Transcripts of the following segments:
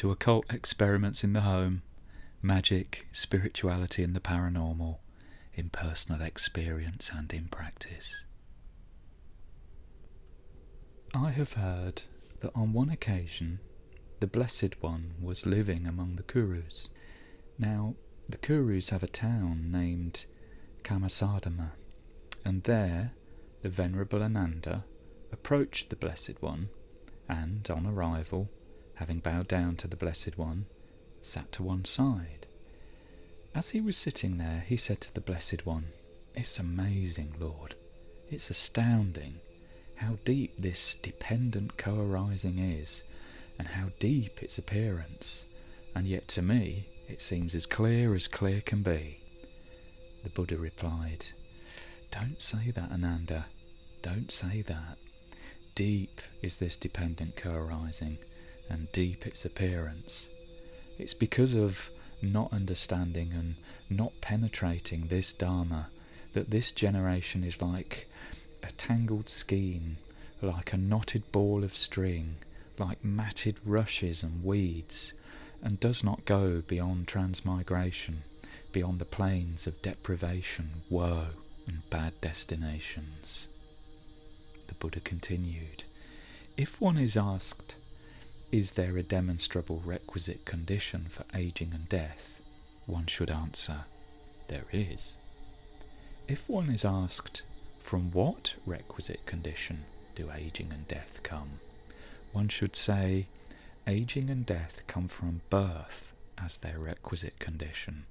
to occult experiments in the home, magic, spirituality, and the paranormal, in personal experience and in practice. I have heard that on one occasion the Blessed One was living among the Kurus. Now, the Kurus have a town named Kammasadhamma, and there the Venerable Ananda approached the Blessed One, and on arrival, having bowed down to the Blessed One, sat to one side. As he was sitting there, he said to the Blessed One, It's amazing, Lord. It's astounding how deep this dependent co arising is, and how deep its appearance, and yet to me it seems as clear as clear can be. The Buddha replied, Don't say that, Ananda. Don't say that. Deep is this dependent co arising, and deep its appearance. It's because of not understanding and not penetrating this Dharma that this generation is like a tangled skein, like a knotted ball of string, like matted rushes and weeds, and does not go beyond transmigration, beyond the planes of deprivation, woe, and bad destinations. The Buddha continued, If one is asked, is there a demonstrable requisite condition for aging and death? One should answer, there is. If one is asked, from what requisite condition do aging and death come? One should say, aging and death come from birth as their requisite condition.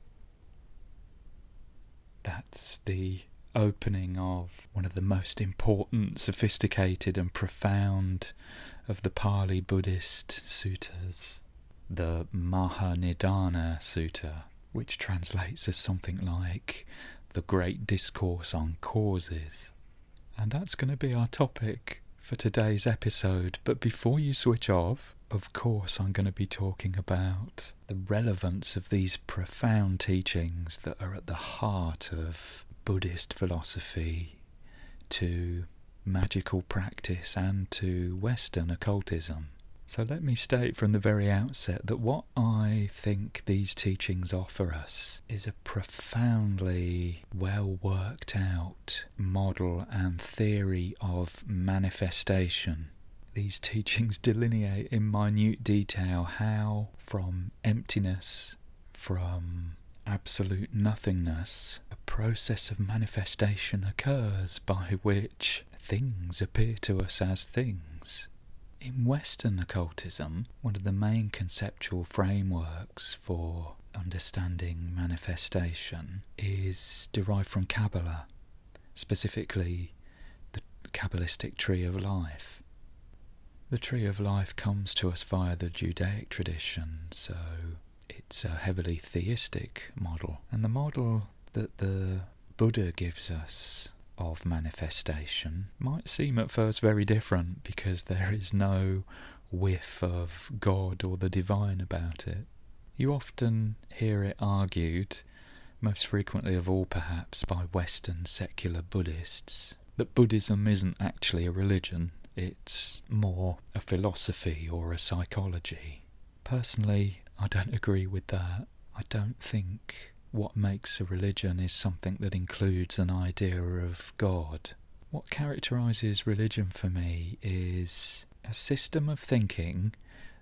That's the opening of one of the most important, sophisticated, and profound of the Pali Buddhist suttas, the Mahanidana Sutta, which translates as something like the great discourse on causes. And that's going to be our topic for today's episode. But before you switch off, of course, I'm going to be talking about the relevance of these profound teachings that are at the heart of Buddhist philosophy to magical practice and to Western occultism. So let me state from the very outset that what I think these teachings offer us is a profoundly well worked out model and theory of manifestation. These teachings delineate in minute detail how, from emptiness, from absolute nothingness, process of manifestation occurs by which things appear to us as things. In Western occultism, one of the main conceptual frameworks for understanding manifestation is derived from Kabbalah, specifically the Kabbalistic tree of life. The tree of life comes to us via the Judaic tradition, so it's a heavily theistic model. And the model that the Buddha gives us of manifestation might seem at first very different because there is no whiff of God or the divine about it. You often hear it argued, most frequently of all perhaps by Western secular Buddhists, that Buddhism isn't actually a religion, it's more a philosophy or a psychology. Personally, I don't agree with that. I don't think what makes a religion is something that includes an idea of God. What characterizes religion for me is a system of thinking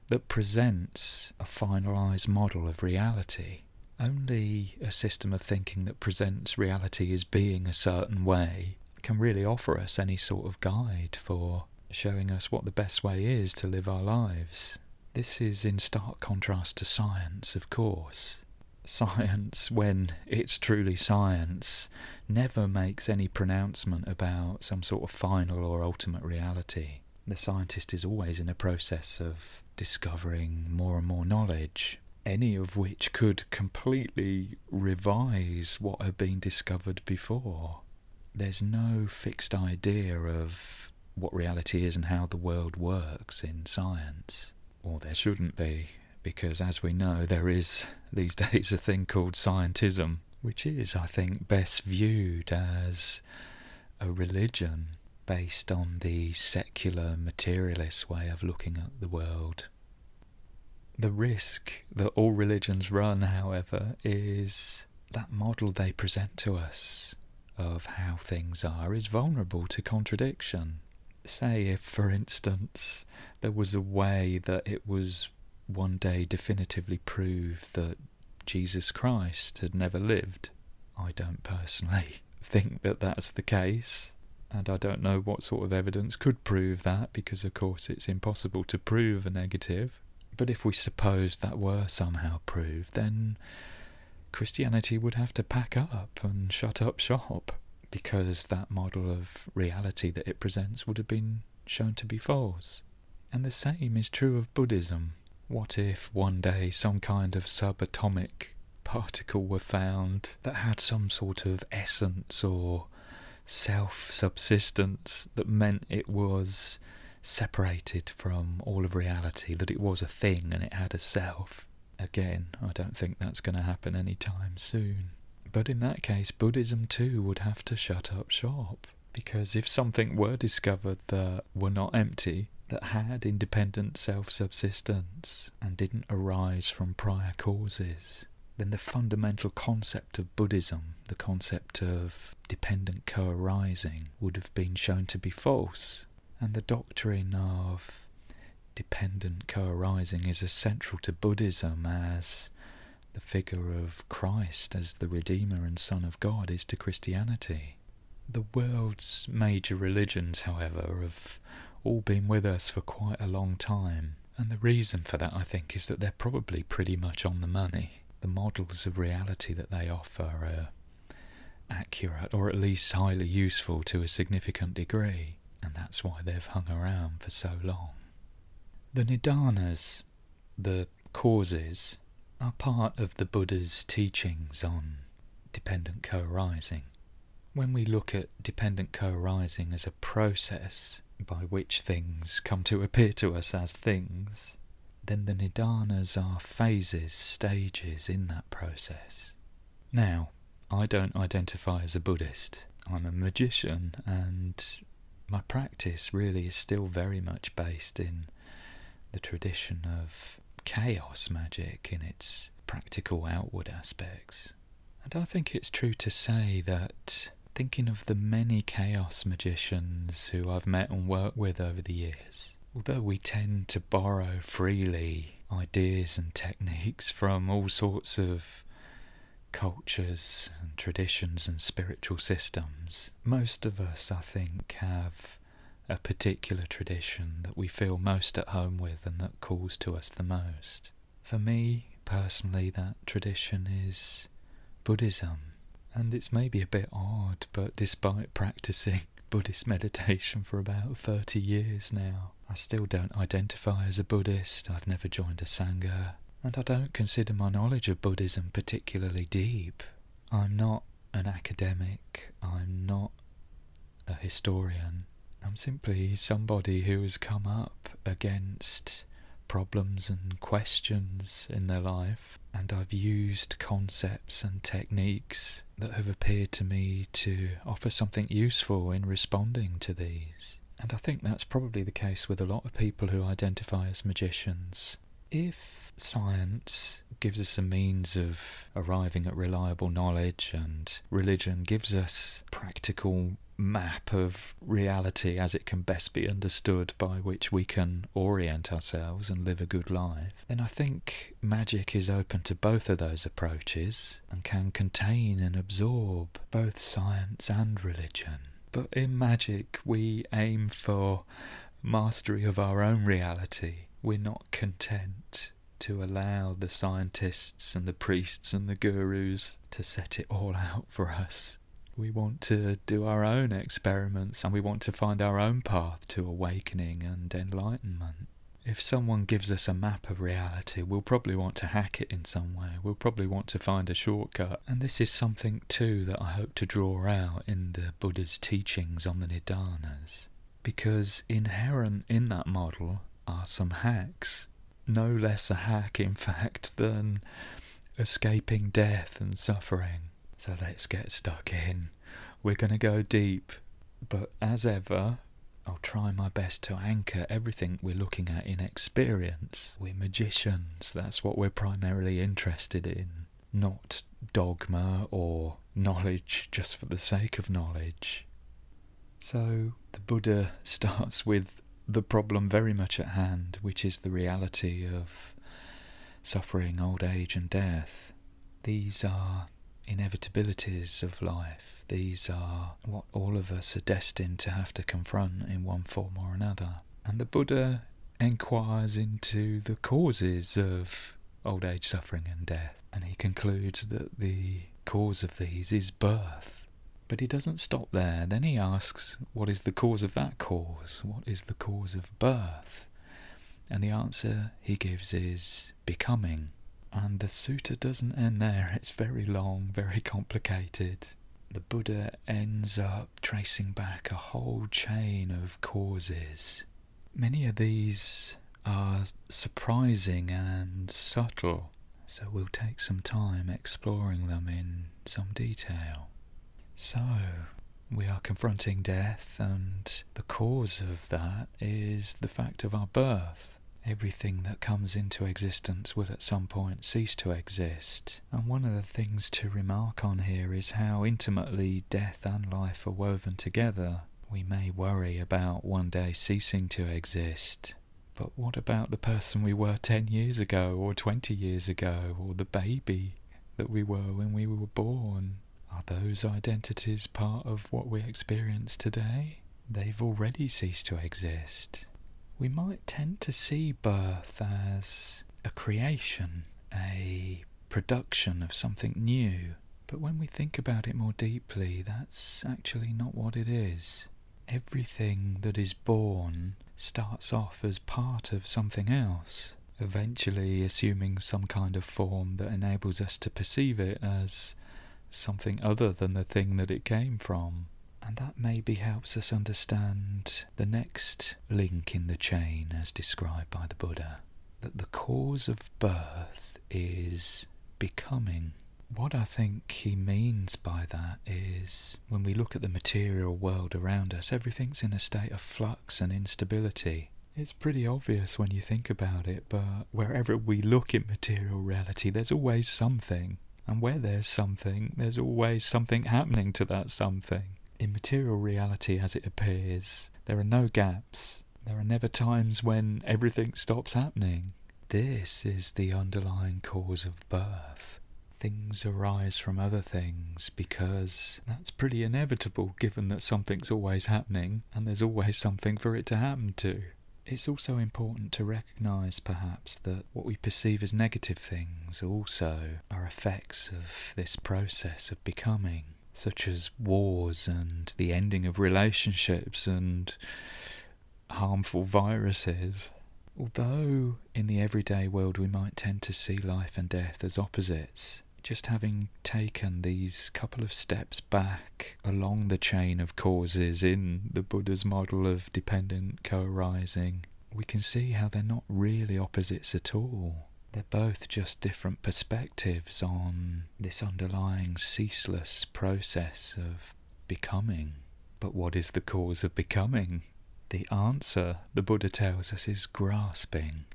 that presents a finalized model of reality. Only a system of thinking that presents reality as being a certain way can really offer us any sort of guide for showing us what the best way is to live our lives. This is in stark contrast to science, of course science, when it's truly science, never makes any pronouncement about some sort of final or ultimate reality. The scientist is always in a process of discovering more and more knowledge, any of which could completely revise what had been discovered before. There's no fixed idea of what reality is and how the world works in science. Or there shouldn't be because, as we know, there is these days a thing called scientism, which is, I think, best viewed as a religion based on the secular materialist way of looking at the world. The risk that all religions run, however, is that model they present to us of how things are is vulnerable to contradiction. Say, if, for instance, there was a way that it was one day definitively prove that Jesus Christ had never lived. I don't personally think that that's the case, and I don't know what sort of evidence could prove that because, of course, it's impossible to prove a negative. But if we suppose that were somehow proved, then Christianity would have to pack up and shut up shop because that model of reality that it presents would have been shown to be false. And the same is true of Buddhism. What if one day some kind of subatomic particle were found that had some sort of essence or self subsistence that meant it was separated from all of reality, that it was a thing and it had a self? Again, I don't think that's going to happen any time soon. But in that case, Buddhism too would have to shut up shop. Because if something were discovered that were not empty, that had independent self subsistence, and didn't arise from prior causes, then the fundamental concept of Buddhism, the concept of dependent co arising, would have been shown to be false. And the doctrine of dependent co arising is as central to Buddhism as the figure of Christ as the Redeemer and Son of God is to Christianity. The world's major religions, however, have all been with us for quite a long time, and the reason for that, I think, is that they're probably pretty much on the money. The models of reality that they offer are accurate, or at least highly useful to a significant degree, and that's why they've hung around for so long. The Nidanas, the causes, are part of the Buddha's teachings on dependent co arising. When we look at dependent co arising as a process by which things come to appear to us as things, then the Nidanas are phases, stages in that process. Now, I don't identify as a Buddhist. I'm a magician, and my practice really is still very much based in the tradition of chaos magic in its practical outward aspects. And I think it's true to say that thinking of the many chaos magicians who I've met and worked with over the years, although we tend to borrow freely ideas and techniques from all sorts of cultures and traditions and spiritual systems, most of us, I think, have a particular tradition that we feel most at home with and that calls to us the most. For me, personally, that tradition is Buddhism. And it's maybe a bit odd, but despite practicing Buddhist meditation for about 30 years now, I still don't identify as a Buddhist. I've never joined a Sangha. And I don't consider my knowledge of Buddhism particularly deep. I'm not an academic. I'm not a historian. I'm simply somebody who has come up against problems and questions in their life, and I've used concepts and techniques that have appeared to me to offer something useful in responding to these. And I think that's probably the case with a lot of people who identify as magicians. If science gives us a means of arriving at reliable knowledge and religion gives us practical map of reality as it can best be understood by which we can orient ourselves and live a good life, then I think magic is open to both of those approaches and can contain and absorb both science and religion. But in magic, we aim for mastery of our own reality. We're not content to allow the scientists and the priests and the gurus to set it all out for us. We want to do our own experiments and we want to find our own path to awakening and enlightenment. If someone gives us a map of reality, we'll probably want to hack it in some way. We'll probably want to find a shortcut. And this is something too that I hope to draw out in the Buddha's teachings on the Nidanas. Because inherent in that model are some hacks. No less a hack, in fact, than escaping death and suffering. So let's get stuck in. We're going to go deep. But as ever, I'll try my best to anchor everything we're looking at in experience. We're magicians, that's what we're primarily interested in, not dogma or knowledge just for the sake of knowledge. So the Buddha starts with the problem very much at hand, which is the reality of suffering, old age, and death. These are inevitabilities of life. These are what all of us are destined to have to confront in one form or another. And the Buddha inquires into the causes of old age, suffering, and death. And he concludes that the cause of these is birth. But he doesn't stop there. Then he asks, What is the cause of that cause? What is the cause of birth? And the answer he gives is becoming. And the sutta doesn't end there. It's very long, very complicated. The Buddha ends up tracing back a whole chain of causes. Many of these are surprising and subtle, so we'll take some time exploring them in some detail. So, we are confronting death, and the cause of that is the fact of our birth. Everything that comes into existence will at some point cease to exist. And one of the things to remark on here is how intimately death and life are woven together. We may worry about one day ceasing to exist, but what about the person we were 10 years ago, or 20 years ago, or the baby that we were when we were born? Are those identities part of what we experience today? They've already ceased to exist. We might tend to see birth as a creation, a production of something new, but when we think about it more deeply, that's actually not what it is. Everything that is born starts off as part of something else, eventually assuming some kind of form that enables us to perceive it as something other than the thing that it came from. And that maybe helps us understand the next link in the chain as described by the Buddha that the cause of birth is becoming. What I think he means by that is when we look at the material world around us, everything's in a state of flux and instability. It's pretty obvious when you think about it, but wherever we look in material reality, there's always something. And where there's something, there's always something happening to that something. In material reality as it appears, there are no gaps. There are never times when everything stops happening. This is the underlying cause of birth. Things arise from other things because that's pretty inevitable given that something's always happening and there's always something for it to happen to. It's also important to recognize, perhaps, that what we perceive as negative things also are effects of this process of becoming, such as wars and the ending of relationships and harmful viruses. Although in the everyday world we might tend to see life and death as opposites, just having taken these couple of steps back along the chain of causes in the Buddha's model of dependent co arising, we can see how they're not really opposites at all. They're both just different perspectives on this underlying ceaseless process of becoming. But what is the cause of becoming? The answer, the Buddha tells us, is grasping.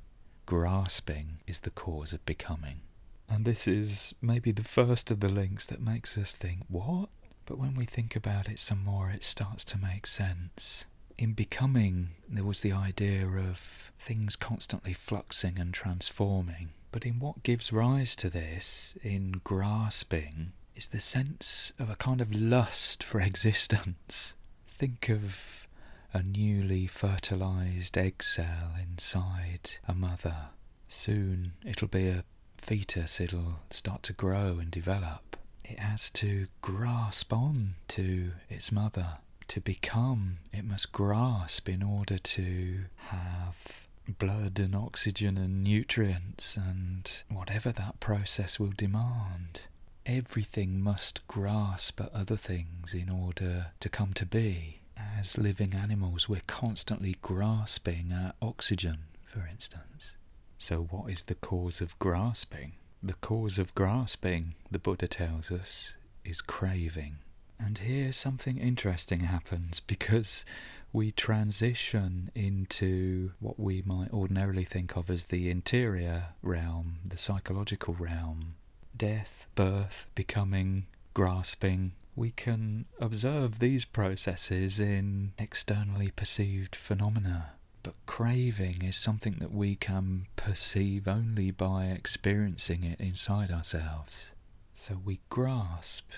Grasping is the cause of becoming. And this is maybe the first of the links that makes us think, what? But when we think about it some more, it starts to make sense. In becoming, there was the idea of things constantly fluxing and transforming. But in what gives rise to this, in grasping, is the sense of a kind of lust for existence. Think of a newly fertilized egg cell inside a mother. Soon it'll be a fetus, it'll start to grow and develop. It has to grasp on to its mother. To become, it must grasp in order to have blood and oxygen and nutrients and whatever that process will demand. Everything must grasp at other things in order to come to be. As living animals, we're constantly grasping at oxygen, for instance. So, what is the cause of grasping? The cause of grasping, the Buddha tells us, is craving. And here something interesting happens because we transition into what we might ordinarily think of as the interior realm, the psychological realm. Death, birth, becoming, grasping. We can observe these processes in externally perceived phenomena. But craving is something that we can perceive only by experiencing it inside ourselves. So we grasp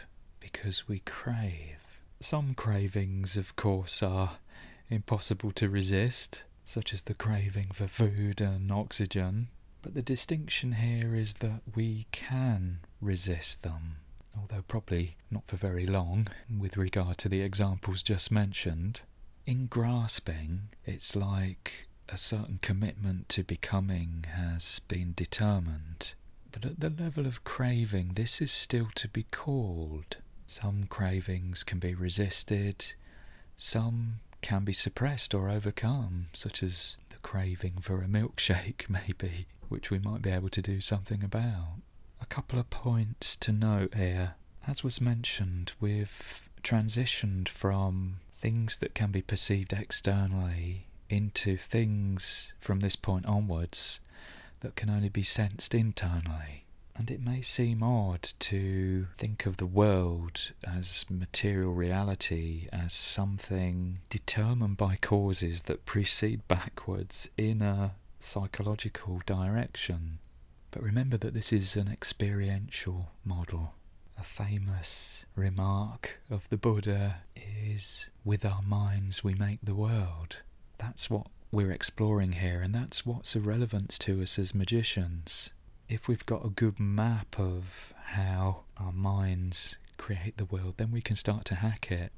because we crave. Some cravings, of course, are impossible to resist, such as the craving for food and oxygen. But the distinction here is that we can resist them, although probably not for very long, with regard to the examples just mentioned. In grasping, it's like a certain commitment to becoming has been determined. But at the level of craving, this is still to be called. Some cravings can be resisted, some can be suppressed or overcome, such as the craving for a milkshake, maybe, which we might be able to do something about. A couple of points to note here. As was mentioned, we've transitioned from things that can be perceived externally into things from this point onwards that can only be sensed internally. And it may seem odd to think of the world as material reality, as something determined by causes that proceed backwards in a psychological direction. But remember that this is an experiential model. A famous remark of the Buddha is with our minds we make the world. That's what we're exploring here, and that's what's of relevance to us as magicians. If we've got a good map of how our minds create the world, then we can start to hack it.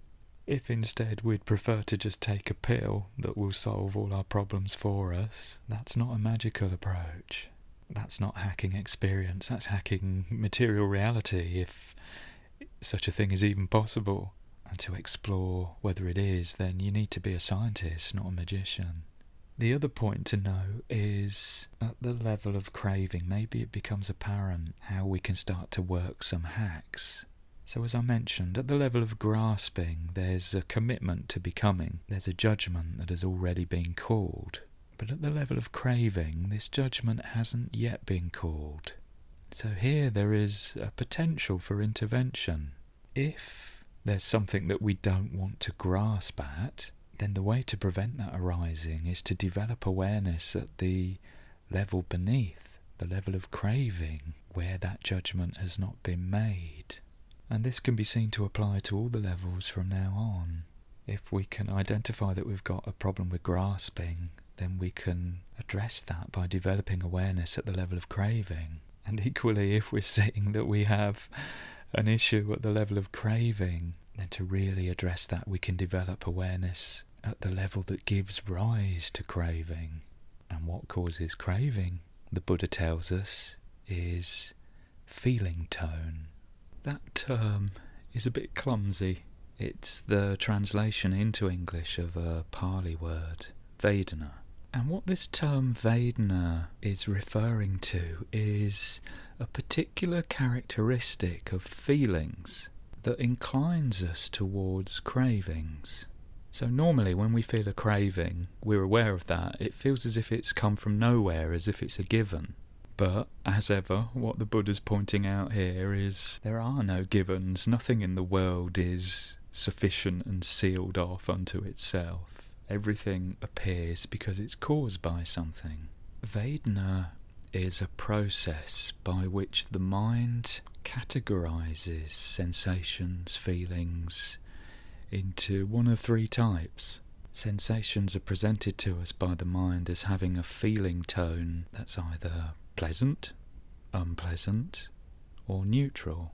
If instead we'd prefer to just take a pill that will solve all our problems for us, that's not a magical approach that's not hacking experience, that's hacking material reality, if such a thing is even possible. And to explore whether it is, then you need to be a scientist, not a magician. The other point to know is at the level of craving, maybe it becomes apparent how we can start to work some hacks. So, as I mentioned, at the level of grasping, there's a commitment to becoming, there's a judgment that has already been called. But at the level of craving, this judgment hasn't yet been called. So here there is a potential for intervention. If there's something that we don't want to grasp at, then the way to prevent that arising is to develop awareness at the level beneath, the level of craving, where that judgment has not been made. And this can be seen to apply to all the levels from now on. If we can identify that we've got a problem with grasping, then we can address that by developing awareness at the level of craving. And equally, if we're seeing that we have an issue at the level of craving, then to really address that, we can develop awareness at the level that gives rise to craving. And what causes craving, the Buddha tells us, is feeling tone. That term is a bit clumsy. It's the translation into English of a Pali word, Vedana. And what this term Vedana is referring to is a particular characteristic of feelings that inclines us towards cravings. So, normally, when we feel a craving, we're aware of that. It feels as if it's come from nowhere, as if it's a given. But, as ever, what the Buddha's pointing out here is there are no givens. Nothing in the world is sufficient and sealed off unto itself. Everything appears because it's caused by something. Vedana is a process by which the mind categorizes sensations, feelings into one of three types. Sensations are presented to us by the mind as having a feeling tone that's either pleasant, unpleasant, or neutral.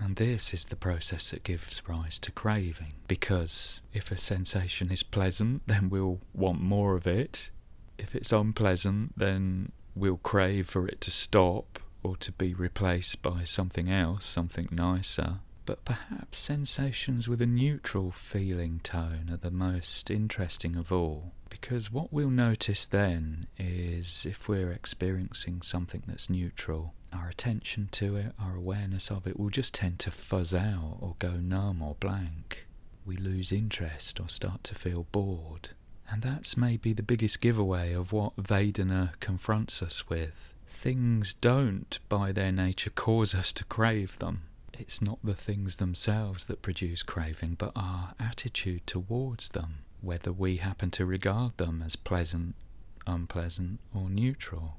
And this is the process that gives rise to craving. Because if a sensation is pleasant, then we'll want more of it. If it's unpleasant, then we'll crave for it to stop or to be replaced by something else, something nicer. But perhaps sensations with a neutral feeling tone are the most interesting of all. Because what we'll notice then is if we're experiencing something that's neutral, our attention to it, our awareness of it will just tend to fuzz out or go numb or blank. We lose interest or start to feel bored. And that's maybe the biggest giveaway of what Vedana confronts us with. Things don't, by their nature, cause us to crave them. It's not the things themselves that produce craving, but our attitude towards them, whether we happen to regard them as pleasant, unpleasant, or neutral.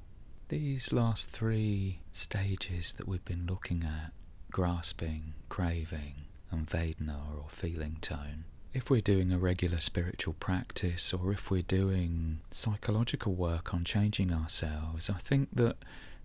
These last three stages that we've been looking at grasping, craving, and Vedana or feeling tone if we're doing a regular spiritual practice or if we're doing psychological work on changing ourselves, I think that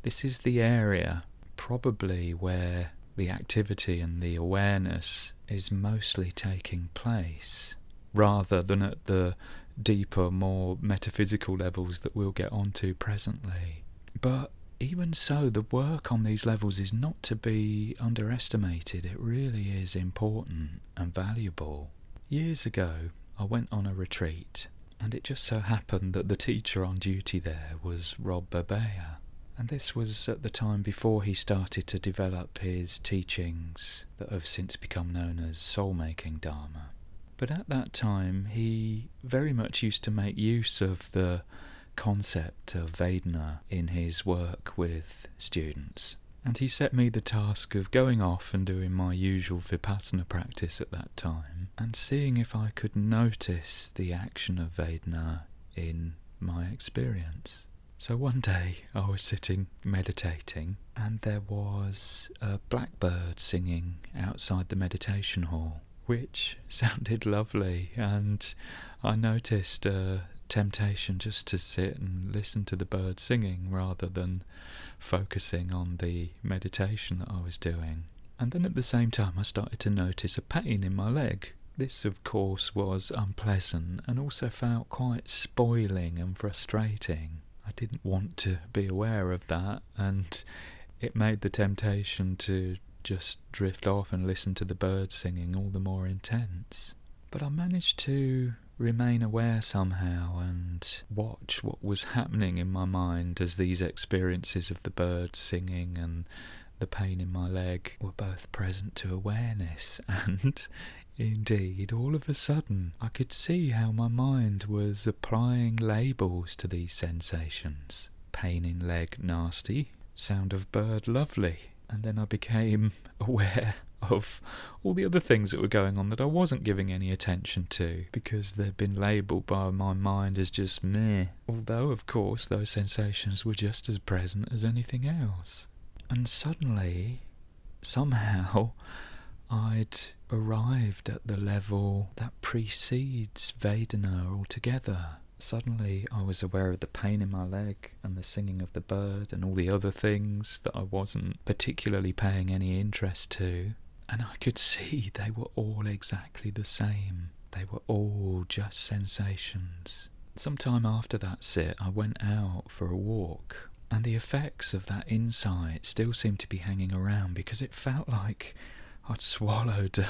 this is the area probably where the activity and the awareness is mostly taking place rather than at the deeper, more metaphysical levels that we'll get onto presently. But even so, the work on these levels is not to be underestimated. It really is important and valuable. Years ago, I went on a retreat, and it just so happened that the teacher on duty there was Rob Burbea. And this was at the time before he started to develop his teachings that have since become known as soul making Dharma. But at that time, he very much used to make use of the concept of Vedana in his work with students and he set me the task of going off and doing my usual vipassana practice at that time and seeing if I could notice the action of Vedana in my experience. So one day I was sitting meditating and there was a blackbird singing outside the meditation hall, which sounded lovely, and I noticed a temptation just to sit and listen to the bird singing rather than focusing on the meditation that I was doing. And then at the same time, I started to notice a pain in my leg. This, of course, was unpleasant and also felt quite spoiling and frustrating. I didn't want to be aware of that, and it made the temptation to just drift off and listen to the birds singing all the more intense. But I managed to remain aware somehow and watch what was happening in my mind as these experiences of the birds singing and the pain in my leg were both present to awareness. And Indeed, all of a sudden, I could see how my mind was applying labels to these sensations. Pain in leg nasty, sound of bird lovely, and then I became aware of all the other things that were going on that I wasn't giving any attention to because they'd been labelled by my mind as just meh. Although, of course, those sensations were just as present as anything else. And suddenly, somehow, I'd arrived at the level that precedes Vedana altogether. Suddenly, I was aware of the pain in my leg and the singing of the bird and all the other things that I wasn't particularly paying any interest to and I could see they were all exactly the same. They were all just sensations. Some time after that sit, I went out for a walk, and the effects of that insight still seemed to be hanging around because it felt like I'd swallowed a,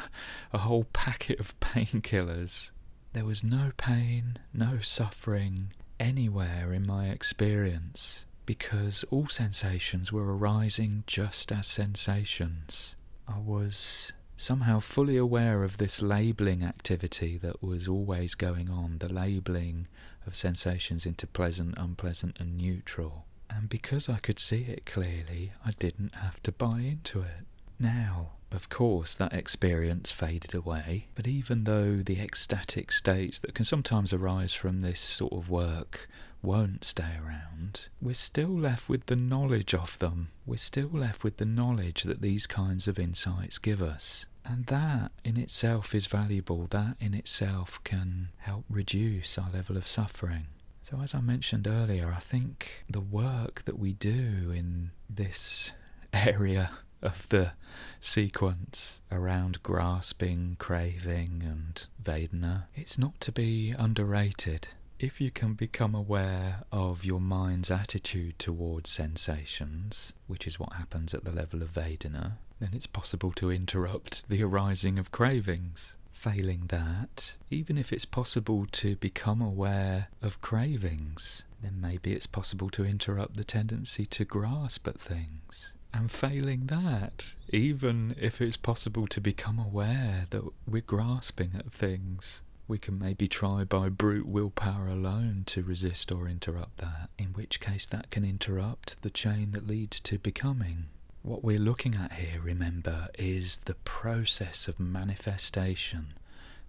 a whole packet of painkillers. There was no pain, no suffering anywhere in my experience because all sensations were arising just as sensations. I was somehow fully aware of this labelling activity that was always going on, the labelling of sensations into pleasant, unpleasant, and neutral. And because I could see it clearly, I didn't have to buy into it. Now, of course, that experience faded away, but even though the ecstatic states that can sometimes arise from this sort of work won't stay around, we're still left with the knowledge of them. We're still left with the knowledge that these kinds of insights give us. And that in itself is valuable. That in itself can help reduce our level of suffering. So, as I mentioned earlier, I think the work that we do in this area of the sequence around grasping, craving, and Vedana, it's not to be underrated if you can become aware of your mind's attitude towards sensations, which is what happens at the level of Vedana, then it's possible to interrupt the arising of cravings. Failing that, even if it's possible to become aware of cravings, then maybe it's possible to interrupt the tendency to grasp at things. And failing that, even if it's possible to become aware that we're grasping at things, we can maybe try by brute willpower alone to resist or interrupt that, in which case that can interrupt the chain that leads to becoming. What we're looking at here, remember, is the process of manifestation,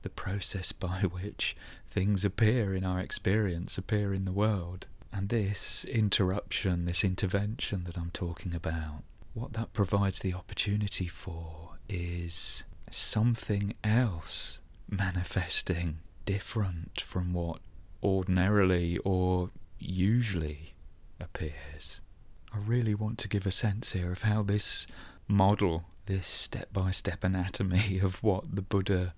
the process by which things appear in our experience, appear in the world. And this interruption, this intervention that I'm talking about, what that provides the opportunity for is something else manifesting different from what ordinarily or usually appears. I really want to give a sense here of how this model, this step by step anatomy of what the Buddha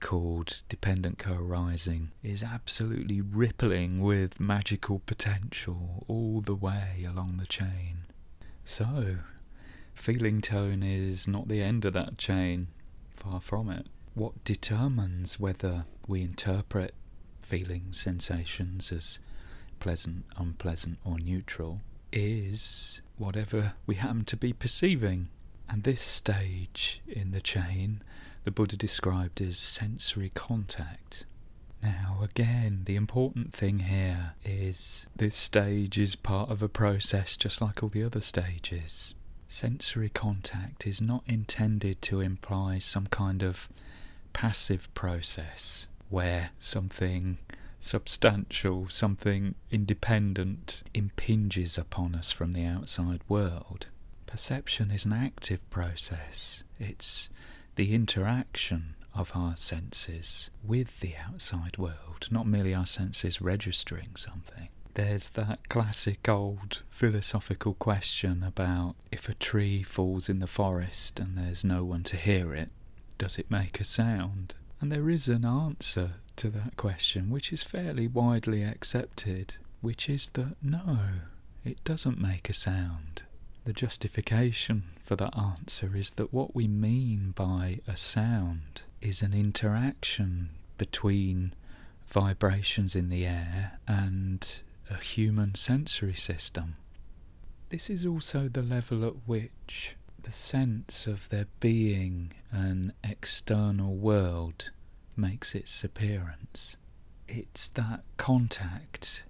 called dependent co-arising is absolutely rippling with magical potential all the way along the chain. So, feeling tone is not the end of that chain, far from it. What determines whether we interpret feelings, sensations as pleasant, unpleasant, or neutral is whatever we happen to be perceiving. And this stage in the chain the Buddha described as sensory contact. Now, again, the important thing here is this stage is part of a process just like all the other stages. Sensory contact is not intended to imply some kind of passive process where something substantial, something independent impinges upon us from the outside world. Perception is an active process. It's the interaction of our senses with the outside world, not merely our senses registering something. There's that classic old philosophical question about if a tree falls in the forest and there's no one to hear it, does it make a sound? And there is an answer to that question which is fairly widely accepted, which is that no, it doesn't make a sound. The justification for that answer is that what we mean by a sound is an interaction between vibrations in the air and a human sensory system. This is also the level at which the sense of there being an external world makes its appearance. It's that contact,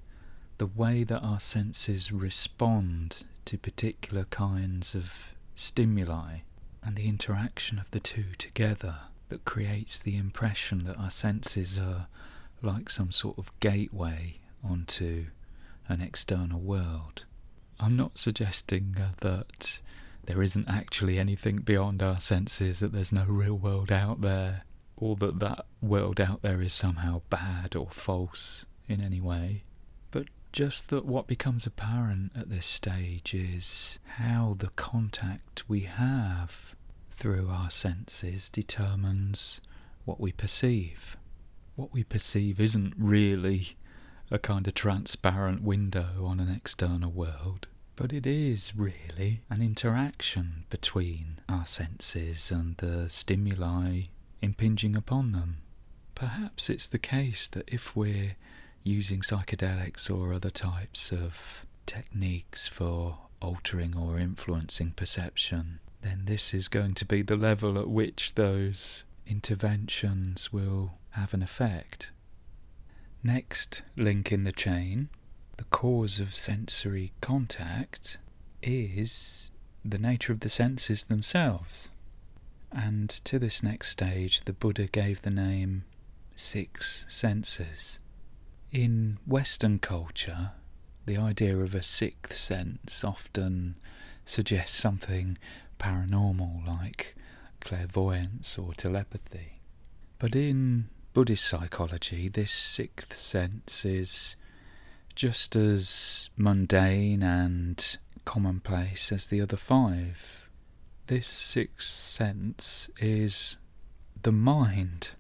the way that our senses respond to particular kinds of stimuli and the interaction of the two together that creates the impression that our senses are like some sort of gateway onto an external world. I'm not suggesting uh, that there isn't actually anything beyond our senses, that there's no real world out there, or that that world out there is somehow bad or false in any way. But just that what becomes apparent at this stage is how the contact we have through our senses determines what we perceive. What we perceive isn't really a kind of transparent window on an external world, but it is really an interaction between our senses and the stimuli impinging upon them. Perhaps it's the case that if we're using psychedelics or other types of techniques for altering or influencing perception, then this is going to be the level at which those interventions will have an effect. Next link in the chain, the cause of sensory contact is the nature of the senses themselves. And to this next stage, the Buddha gave the name six senses. In Western culture, the idea of a sixth sense often suggests something paranormal like clairvoyance or telepathy. But in Buddhist psychology, this sixth sense is just as mundane and commonplace as the other five. This sixth sense is the mind.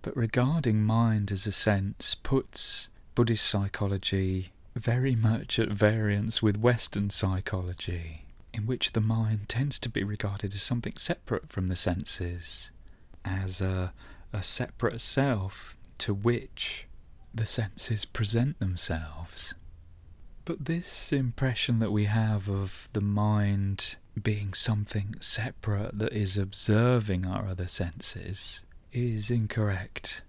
But regarding mind as a sense puts Buddhist psychology very much at variance with Western psychology, in which the mind tends to be regarded as something separate from the senses, as a, a separate self to which the senses present themselves. But this impression that we have of the mind being something separate that is observing our other senses is incorrect.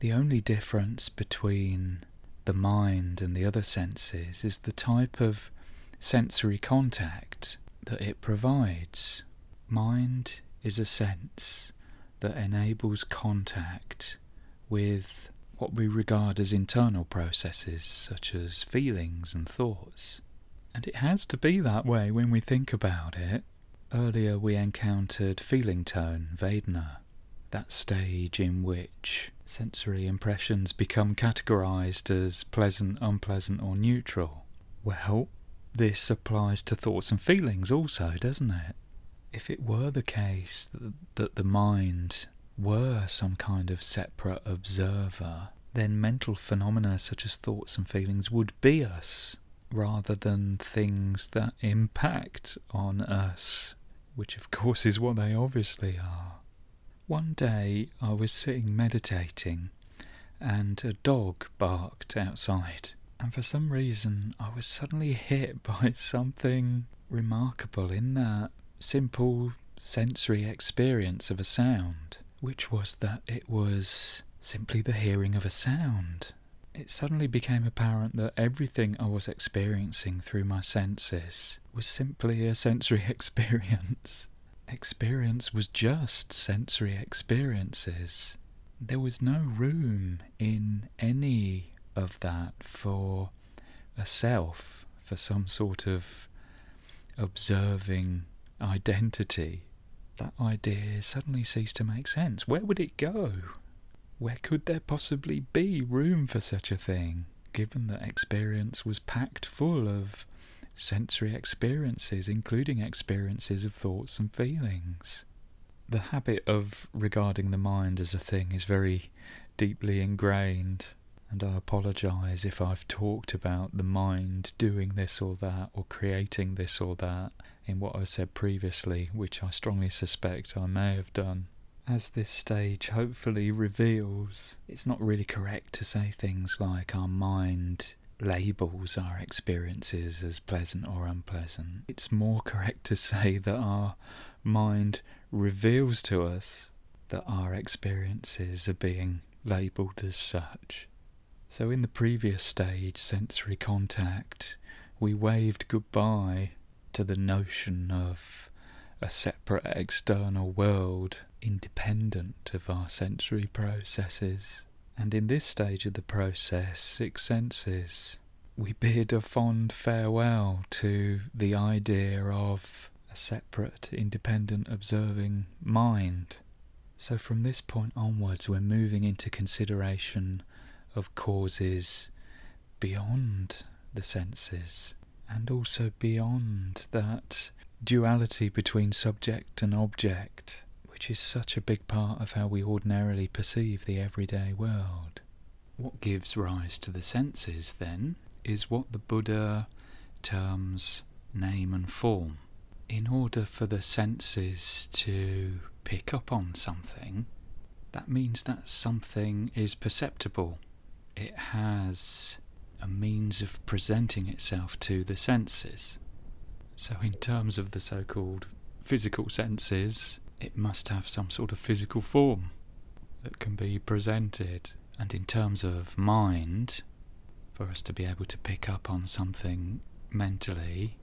The only difference between the mind and the other senses is the type of sensory contact that it provides. Mind is a sense that enables contact with what we regard as internal processes, such as feelings and thoughts. And it has to be that way when we think about it. Earlier we encountered feeling tone, Vedana, that stage in which sensory impressions become categorized as pleasant, unpleasant, or neutral. Well, this applies to thoughts and feelings also, doesn't it? If it were the case that, that the mind were some kind of separate observer, then mental phenomena such as thoughts and feelings would be us, rather than things that impact on us, which of course is what they obviously are. One day I was sitting meditating, and a dog barked outside, and for some reason I was suddenly hit by something remarkable in that simple sensory experience of a sound, which was that it was simply the hearing of a sound. It suddenly became apparent that everything I was experiencing through my senses was simply a sensory experience. Experience was just sensory experiences. There was no room in any of that for a self, for some sort of observing identity, that idea suddenly ceased to make sense. Where would it go? Where could there possibly be room for such a thing, given that experience was packed full of sensory experiences, including experiences of thoughts and feelings? The habit of regarding the mind as a thing is very deeply ingrained and I apologise if I've talked about the mind doing this or that or creating this or that in what I said previously, which I strongly suspect I may have done. As this stage hopefully reveals, it's not really correct to say things like our mind labels our experiences as pleasant or unpleasant. It's more correct to say that our mind reveals to us that our experiences are being labelled as such. So, in the previous stage, sensory contact, we waved goodbye to the notion of a separate external world independent of our sensory processes. And in this stage of the process, six senses, we bid a fond farewell to the idea of a separate, independent, observing mind. So from this point onwards, we're moving into consideration of causes beyond the senses and also beyond that duality between subject and object, which is such a big part of how we ordinarily perceive the everyday world. What gives rise to the senses, then, is what the Buddha terms name and form. In order for the senses to pick up on something, that means that something is perceptible it has a means of presenting itself to the senses. So, in terms of the so called physical senses, it must have some sort of physical form that can be presented. And in terms of mind, for us to be able to pick up on something mentally,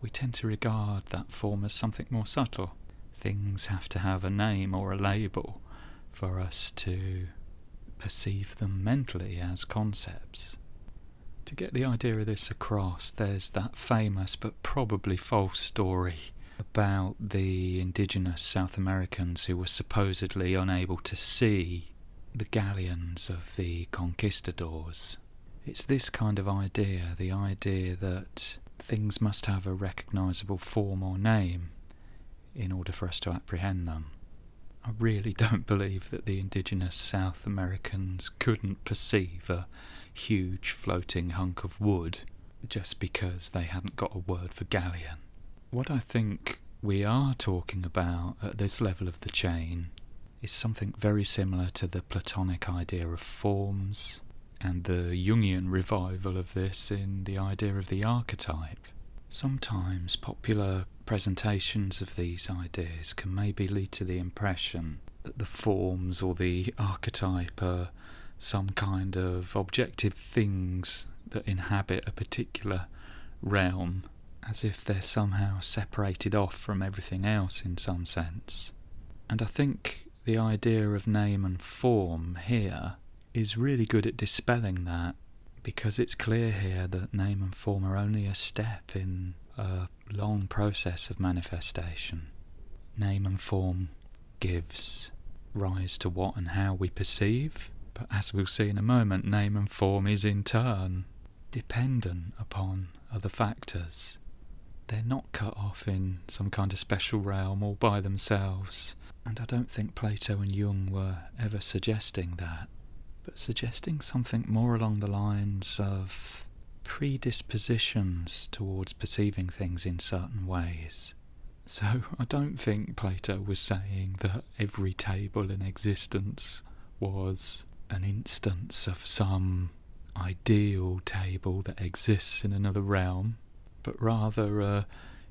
we tend to regard that form as something more subtle. Things have to have a name or a label for us to perceive them mentally as concepts. To get the idea of this across, there's that famous but probably false story about the indigenous South Americans who were supposedly unable to see the galleons of the conquistadors. It's this kind of idea, the idea that things must have a recognizable form or name in order for us to apprehend them. I really don't believe that the indigenous South Americans couldn't perceive a huge floating hunk of wood just because they hadn't got a word for galleon. What I think we are talking about at this level of the chain is something very similar to the Platonic idea of forms and the Jungian revival of this in the idea of the archetype. Sometimes popular presentations of these ideas can maybe lead to the impression that the forms or the archetype are some kind of objective things that inhabit a particular realm, as if they're somehow separated off from everything else in some sense. And I think the idea of name and form here is really good at dispelling that because it's clear here that name and form are only a step in a long process of manifestation. Name and form gives rise to what and how we perceive, but as we'll see in a moment, name and form is in turn dependent upon other factors. They're not cut off in some kind of special realm all by themselves, and I don't think Plato and Jung were ever suggesting that but suggesting something more along the lines of predispositions towards perceiving things in certain ways. So I don't think Plato was saying that every table in existence was an instance of some ideal table that exists in another realm, but rather a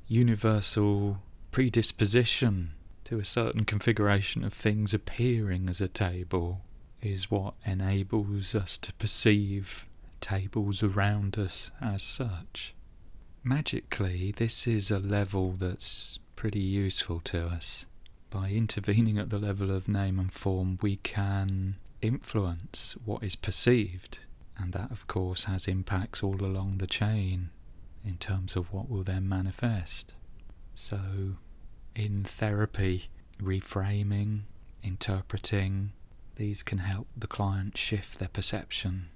universal predisposition to a certain configuration of things appearing as a table is what enables us to perceive tables around us as such. Magically, this is a level that's pretty useful to us. By intervening at the level of name and form, we can influence what is perceived, and that, of course, has impacts all along the chain in terms of what will then manifest. So, in therapy, reframing, interpreting, these can help the client shift their perception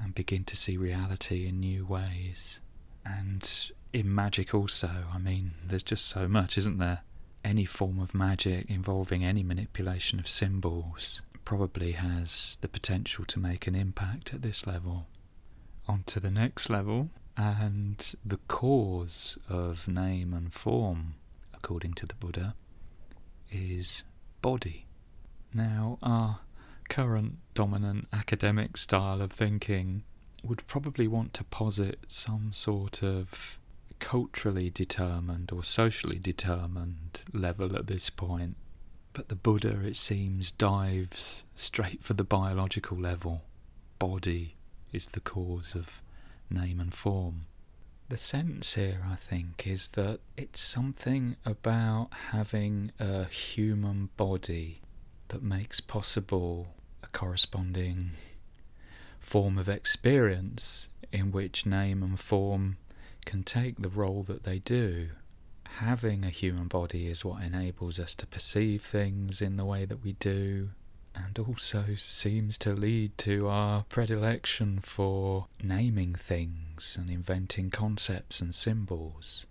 and begin to see reality in new ways. And in magic, also, I mean, there's just so much, isn't there? Any form of magic involving any manipulation of symbols probably has the potential to make an impact at this level. On to the next level, and the cause of name and form, according to the Buddha, is body. Now, our current dominant academic style of thinking would probably want to posit some sort of culturally determined or socially determined level at this point. But the Buddha, it seems, dives straight for the biological level. Body is the cause of name and form. The sense here, I think, is that it's something about having a human body that makes possible a corresponding form of experience in which name and form can take the role that they do. Having a human body is what enables us to perceive things in the way that we do, and also seems to lead to our predilection for naming things and inventing concepts and symbols.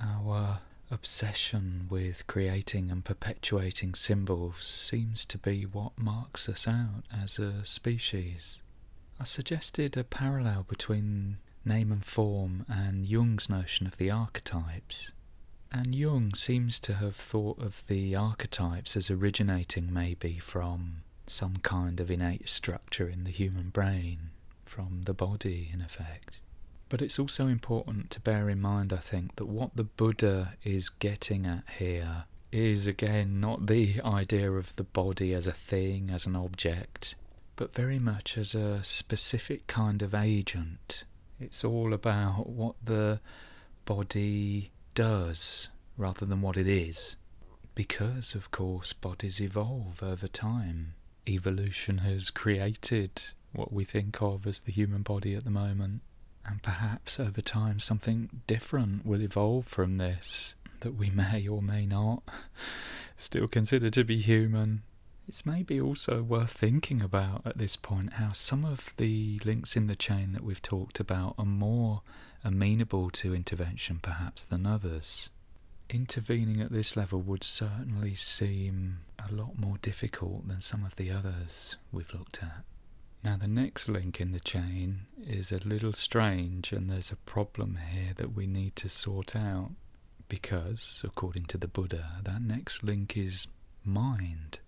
Our obsession with creating and perpetuating symbols seems to be what marks us out as a species. I suggested a parallel between name and form and Jung's notion of the archetypes. And Jung seems to have thought of the archetypes as originating maybe from some kind of innate structure in the human brain, from the body, in effect. But it's also important to bear in mind, I think, that what the Buddha is getting at here is again not the idea of the body as a thing, as an object, but very much as a specific kind of agent. It's all about what the body does rather than what it is. Because, of course, bodies evolve over time. Evolution has created what we think of as the human body at the moment. And perhaps over time something different will evolve from this that we may or may not still consider to be human. It's maybe also worth thinking about at this point how some of the links in the chain that we've talked about are more amenable to intervention perhaps than others. Intervening at this level would certainly seem a lot more difficult than some of the others we've looked at. Now, the next link in the chain is a little strange, and there's a problem here that we need to sort out because, according to the Buddha, that next link is mind.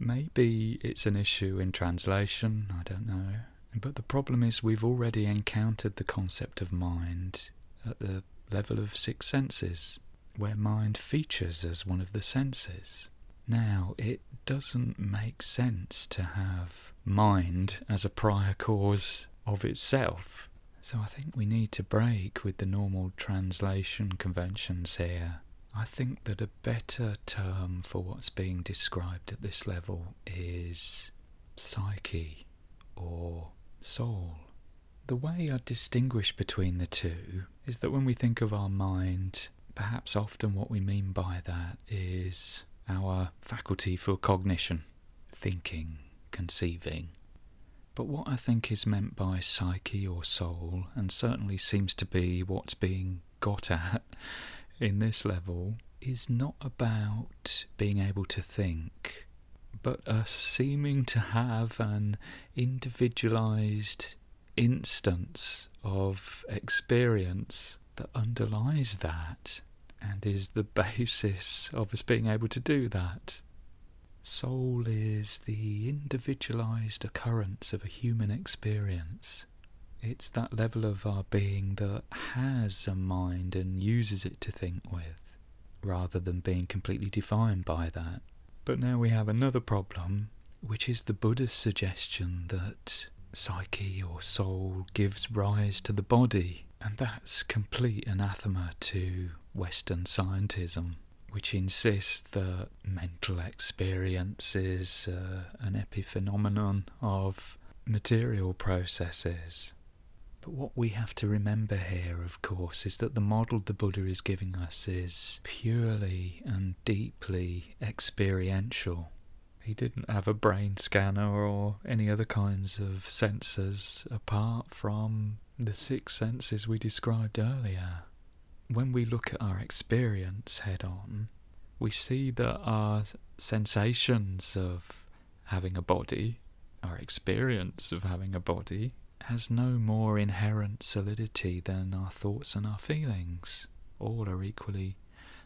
Maybe it's an issue in translation, I don't know. But the problem is, we've already encountered the concept of mind at the level of six senses. where mind features as one of the senses. Now, it doesn't make sense to have mind as a prior cause of itself. So I think we need to break with the normal translation conventions here. I think that a better term for what's being described at this level is psyche or soul. The way I distinguish between the two is that when we think of our mind, perhaps often what we mean by that is our faculty for cognition, thinking, conceiving. But what I think is meant by psyche or soul, and certainly seems to be what's being got at in this level, is not about being able to think, but us seeming to have an individualized instance of experience that underlies that and is the basis of us being able to do that. Soul is the individualized occurrence of a human experience. It's that level of our being that has a mind and uses it to think with, rather than being completely defined by that. But now we have another problem, which is the Buddha's suggestion that psyche or soul gives rise to the body, and that's complete anathema to Western scientism, which insists that mental experience is uh, an epiphenomenon of material processes. But what we have to remember here, of course, is that the model the Buddha is giving us is purely and deeply experiential. He didn't have a brain scanner or any other kinds of sensors apart from the six senses we described earlier. When we look at our experience head on, we see that our sensations of having a body, our experience of having a body, has no more inherent solidity than our thoughts and our feelings. All are equally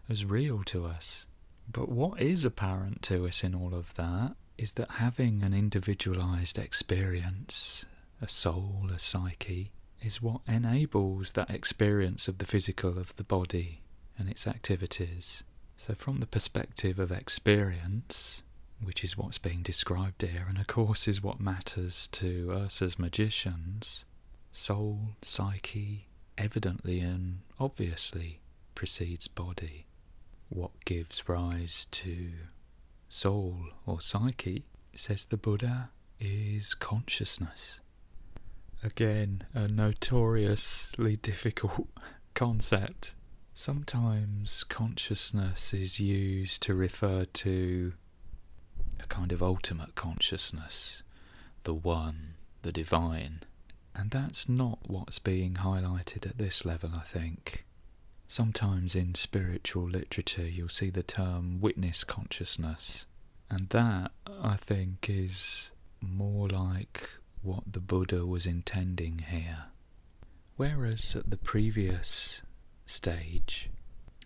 as real to us. But what is apparent to us in all of that is that having an individualized experience, a soul, a psyche, is what enables that experience of the physical of the body and its activities. So, from the perspective of experience, which is what's being described here, and of course is what matters to us as magicians, soul, psyche, evidently and obviously precedes body what gives rise to soul or psyche, says the Buddha, is consciousness. Again, a notoriously difficult concept. Sometimes consciousness is used to refer to a kind of ultimate consciousness, the one, the divine. And that's not what's being highlighted at this level, I think. Sometimes in spiritual literature, you'll see the term witness consciousness, and that, I think, is more like what the Buddha was intending here. Whereas at the previous stage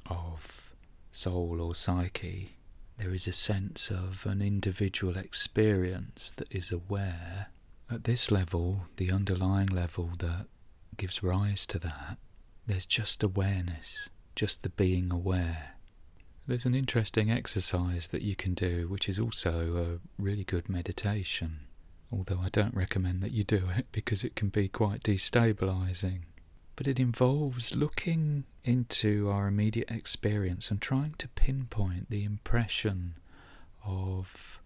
of soul or psyche, there is a sense of an individual experience that is aware. At this level, the underlying level that gives rise to that, there's just awareness, just the being aware. There's an interesting exercise that you can do, which is also a really good meditation, although I don't recommend that you do it because it can be quite destabilizing. But it involves looking into our immediate experience and trying to pinpoint the impression of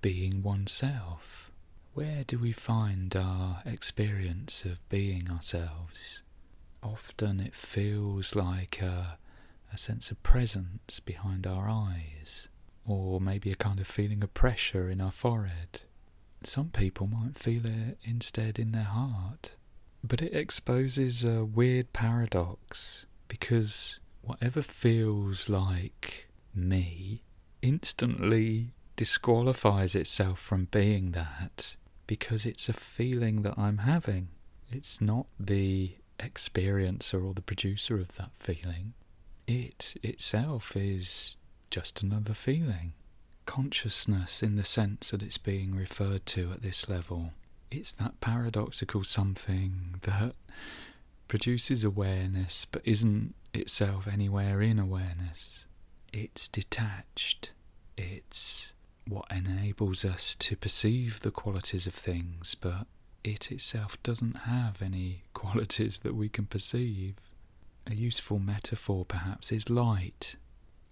being oneself. Where do we find our experience of being ourselves? often it feels like a, a sense of presence behind our eyes, or maybe a kind of feeling of pressure in our forehead. Some people might feel it instead in their heart. But it exposes a weird paradox because whatever feels like me instantly disqualifies itself from being that because it's a feeling that I'm having. It's not the experiencer or the producer of that feeling. It itself is just another feeling. Consciousness, in the sense that it's being referred to at this level, it's that paradoxical something that produces awareness but isn't itself anywhere in awareness. It's detached. It's what enables us to perceive the qualities of things, but it itself doesn't have any qualities that we can perceive. A useful metaphor, perhaps, is light.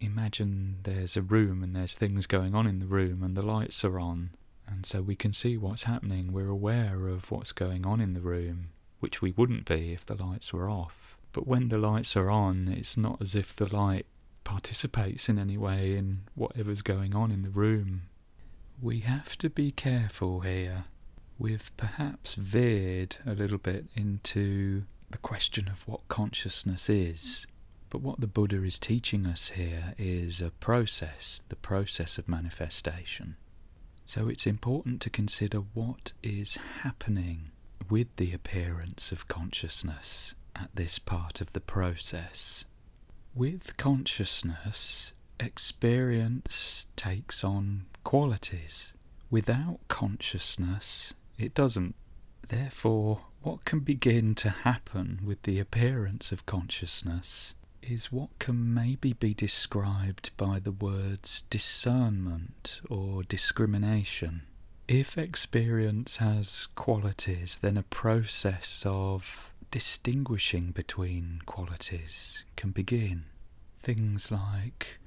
Imagine there's a room and there's things going on in the room and the lights are on, and so we can see what's happening. We're aware of what's going on in the room, which we wouldn't be if the lights were off. But when the lights are on, it's not as if the light participates in any way in whatever's going on in the room. We have to be careful here. We've perhaps veered a little bit into the question of what consciousness is. But what the Buddha is teaching us here is a process, the process of manifestation. So it's important to consider what is happening with the appearance of consciousness at this part of the process. With consciousness, experience takes on qualities. Without consciousness, it doesn't. Therefore, what can begin to happen with the appearance of consciousness is what can maybe be described by the words discernment or discrimination. If experience has qualities, then a process of distinguishing between qualities can begin. Things like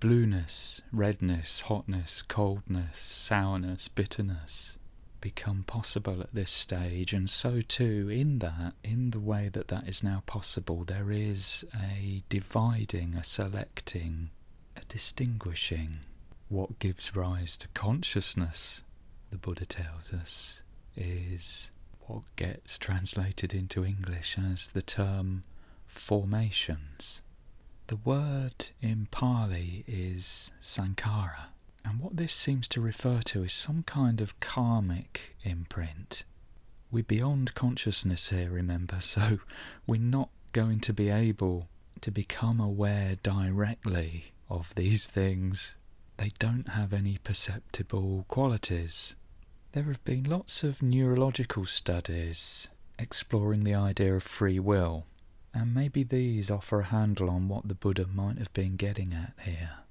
blueness, redness, hotness, coldness, sourness, bitterness, become possible at this stage, and so too, in that, in the way that that is now possible, there is a dividing, a selecting, a distinguishing. What gives rise to consciousness, the Buddha tells us, is what gets translated into English as the term formations. The word in Pali is sankhara, and what this seems to refer to is some kind of karmic imprint. We're beyond consciousness here, remember, so we're not going to be able to become aware directly of these things. They don't have any perceptible qualities. There have been lots of neurological studies exploring the idea of free will, and maybe these offer a handle on what the Buddha might have been getting at here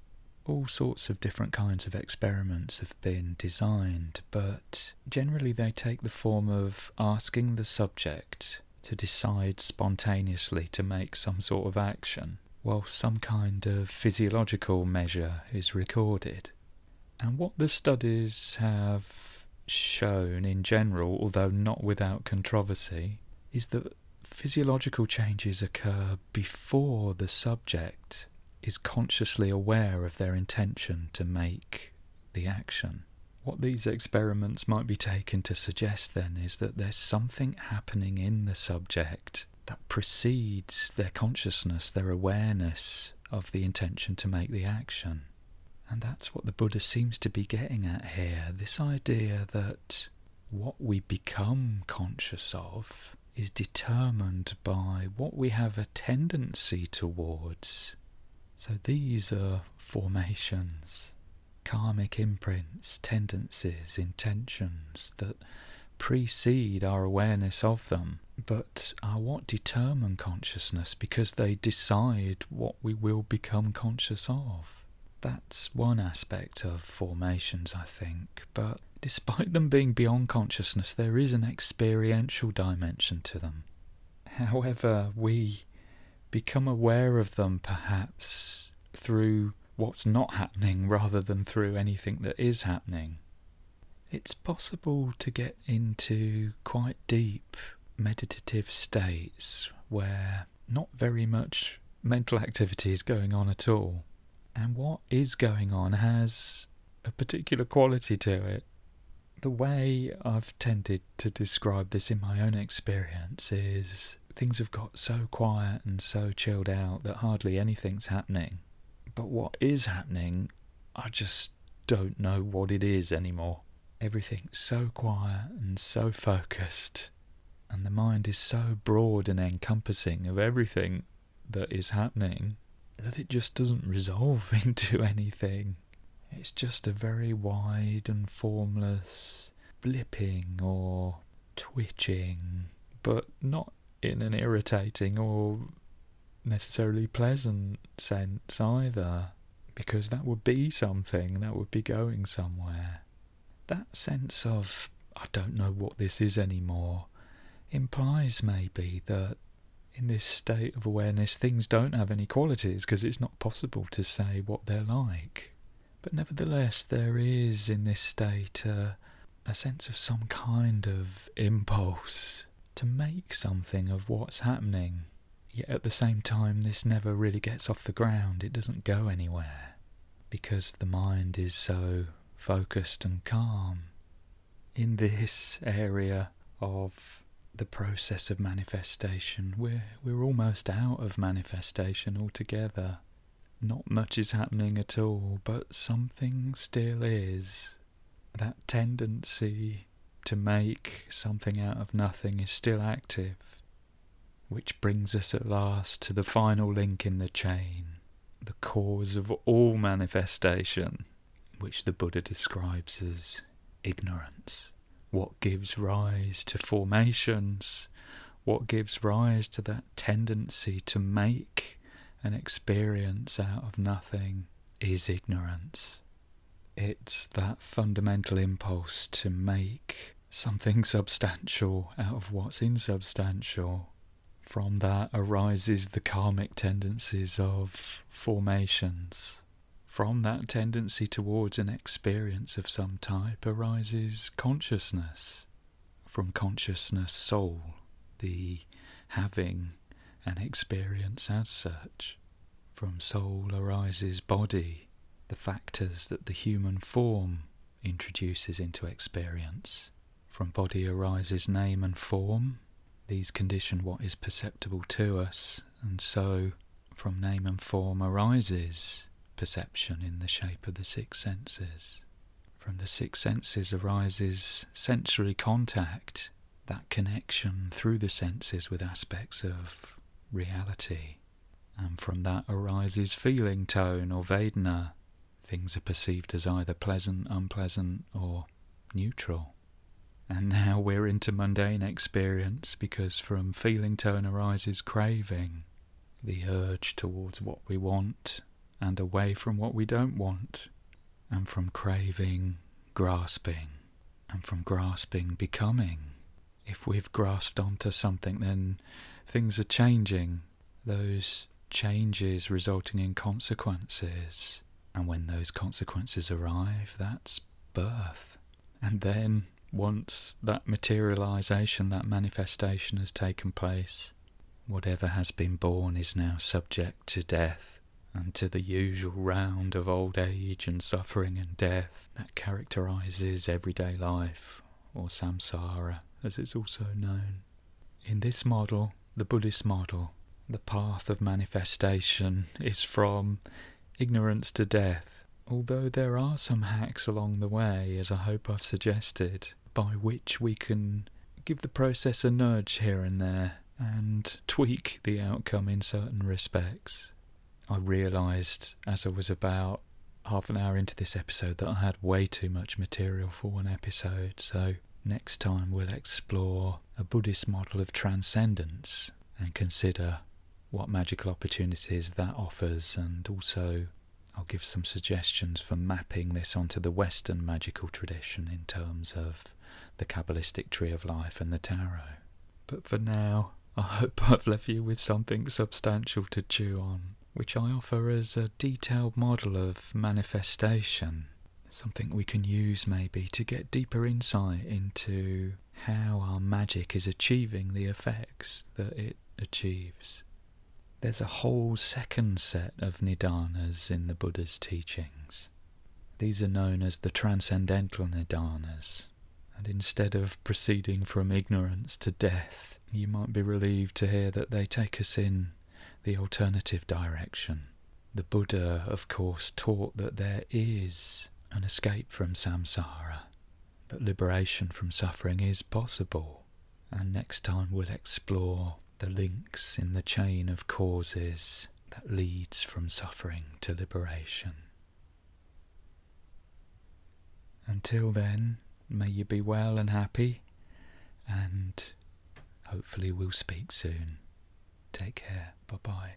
all sorts of different kinds of experiments have been designed, but generally they take the form of asking the subject to decide spontaneously to make some sort of action, while some kind of physiological measure is recorded. And what the studies have shown in general, although not without controversy, is that physiological changes occur before the subject is consciously aware of their intention to make the action. What these experiments might be taken to suggest then is that there's something happening in the subject that precedes their consciousness, their awareness of the intention to make the action. And that's what the Buddha seems to be getting at here this idea that what we become conscious of is determined by what we have a tendency towards so these are formations, karmic imprints, tendencies, intentions that precede our awareness of them, but are what determine consciousness because they decide what we will become conscious of. That's one aspect of formations, I think, but despite them being beyond consciousness, there is an experiential dimension to them. However, we become aware of them perhaps through what's not happening rather than through anything that is happening. It's possible to get into quite deep meditative states where not very much mental activity is going on at all. And what is going on has a particular quality to it. The way I've tended to describe this in my own experience is things have got so quiet and so chilled out that hardly anything's happening. But what is happening, I just don't know what it is anymore. Everything's so quiet and so focused, and the mind is so broad and encompassing of everything that is happening that it just doesn't resolve into anything. It's just a very wide and formless blipping or twitching, but not in an irritating or necessarily pleasant sense either, because that would be something, that would be going somewhere. That sense of, I don't know what this is anymore, implies maybe that in this state of awareness things don't have any qualities because it's not possible to say what they're like. But nevertheless, there is in this state a, a sense of some kind of impulse to make something of what's happening. Yet at the same time, this never really gets off the ground, it doesn't go anywhere because the mind is so focused and calm. In this area of the process of manifestation, we're, we're almost out of manifestation altogether. Not much is happening at all, but something still is. That tendency to make something out of nothing is still active, which brings us at last to the final link in the chain, the cause of all manifestation, which the Buddha describes as ignorance. What gives rise to formations? What gives rise to that tendency to make an experience out of nothing is ignorance. It's that fundamental impulse to make something substantial out of what's insubstantial. From that arises the karmic tendencies of formations. From that tendency towards an experience of some type arises consciousness. From consciousness, soul, the having an experience as such. From soul arises body, the factors that the human form introduces into experience. From body arises name and form. These condition what is perceptible to us, and so from name and form arises perception in the shape of the six senses. From the six senses arises sensory contact, that connection through the senses with aspects of reality. And from that arises feeling tone or Vedana. Things are perceived as either pleasant, unpleasant, or neutral. And now we're into mundane experience because from feeling tone arises craving, the urge towards what we want and away from what we don't want, and from craving, grasping, and from grasping, becoming. If we've grasped onto something, then things are changing, those changes resulting in consequences. And when those consequences arrive, that's birth. And then, once that materialization, that manifestation has taken place, whatever has been born is now subject to death and to the usual round of old age and suffering and death that characterizes everyday life, or samsara as it's also known. In this model, the Buddhist model, the path of manifestation is from ignorance to death, although there are some hacks along the way, as I hope I've suggested, by which we can give the process a nudge here and there and tweak the outcome in certain respects. I realised as I was about half an hour into this episode that I had way too much material for one episode, so next time we'll explore a Buddhist model of transcendence and consider what magical opportunities that offers, and also I'll give some suggestions for mapping this onto the Western magical tradition in terms of the Kabbalistic tree of life and the tarot. But for now, I hope I've left you with something substantial to chew on which I offer as a detailed model of manifestation. Something we can use maybe to get deeper insight into how our magic is achieving the effects that it achieves. There's a whole second set of nidanas in the Buddha's teachings. These are known as the transcendental nidanas, and instead of proceeding from ignorance to death, you might be relieved to hear that they take us in the alternative direction. The Buddha, of course, taught that there is an escape from samsara, that liberation from suffering is possible. And next time we'll explore the links in the chain of causes that leads from suffering to liberation. Until then, may you be well and happy, and hopefully we'll speak soon. Take care. Bye bye.